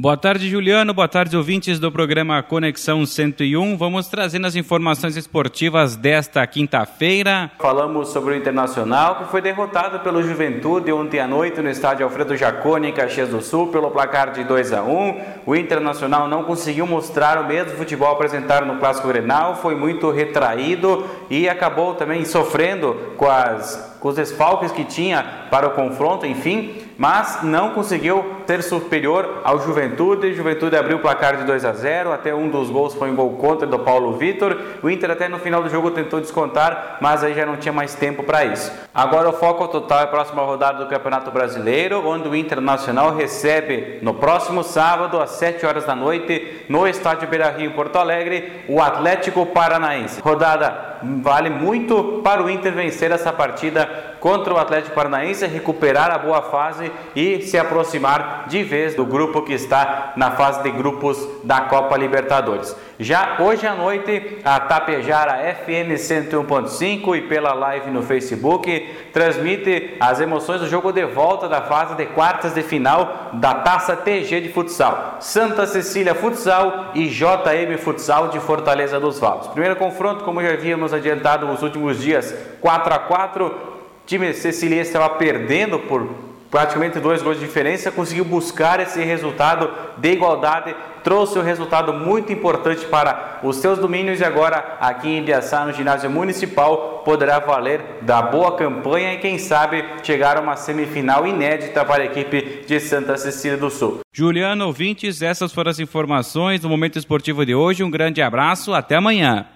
Boa tarde, Juliano. Boa tarde, ouvintes do programa Conexão 101. Vamos trazendo as informações esportivas desta quinta-feira. Falamos sobre o Internacional, que foi derrotado pelo Juventude ontem à noite no estádio Alfredo Jaconi, em Caxias do Sul, pelo placar de 2 a 1. O Internacional não conseguiu mostrar o mesmo futebol apresentado no Clássico Grenal, foi muito retraído e acabou também sofrendo com, as, com os desfalques que tinha para o confronto, enfim mas não conseguiu ser superior ao Juventude. Juventude abriu o placar de 2 a 0, até um dos gols foi um gol contra do Paulo Vitor. O Inter até no final do jogo tentou descontar, mas aí já não tinha mais tempo para isso. Agora o foco total é a próxima rodada do Campeonato Brasileiro, onde o Internacional recebe no próximo sábado às 7 horas da noite no estádio Beira-Rio Porto Alegre, o Atlético Paranaense. Rodada vale muito para o Inter vencer essa partida contra o Atlético Paranaense, recuperar a boa fase e se aproximar de vez do grupo que está na fase de grupos da Copa Libertadores. Já hoje à noite, a Tapejara FM 101.5 e pela live no Facebook transmite as emoções do jogo de volta da fase de quartas de final da Taça TG de Futsal. Santa Cecília Futsal e JM Futsal de Fortaleza dos Valos. Primeiro confronto, como já havíamos adiantado nos últimos dias, 4 a 4 O time Ceciliense estava perdendo por praticamente dois gols de diferença, conseguiu buscar esse resultado de igualdade, trouxe um resultado muito importante para os seus domínios e agora aqui em Ibiaçá, no ginásio municipal, poderá valer da boa campanha e quem sabe chegar a uma semifinal inédita para a equipe de Santa Cecília do Sul. Juliano, ouvintes, essas foram as informações do Momento Esportivo de hoje. Um grande abraço, até amanhã.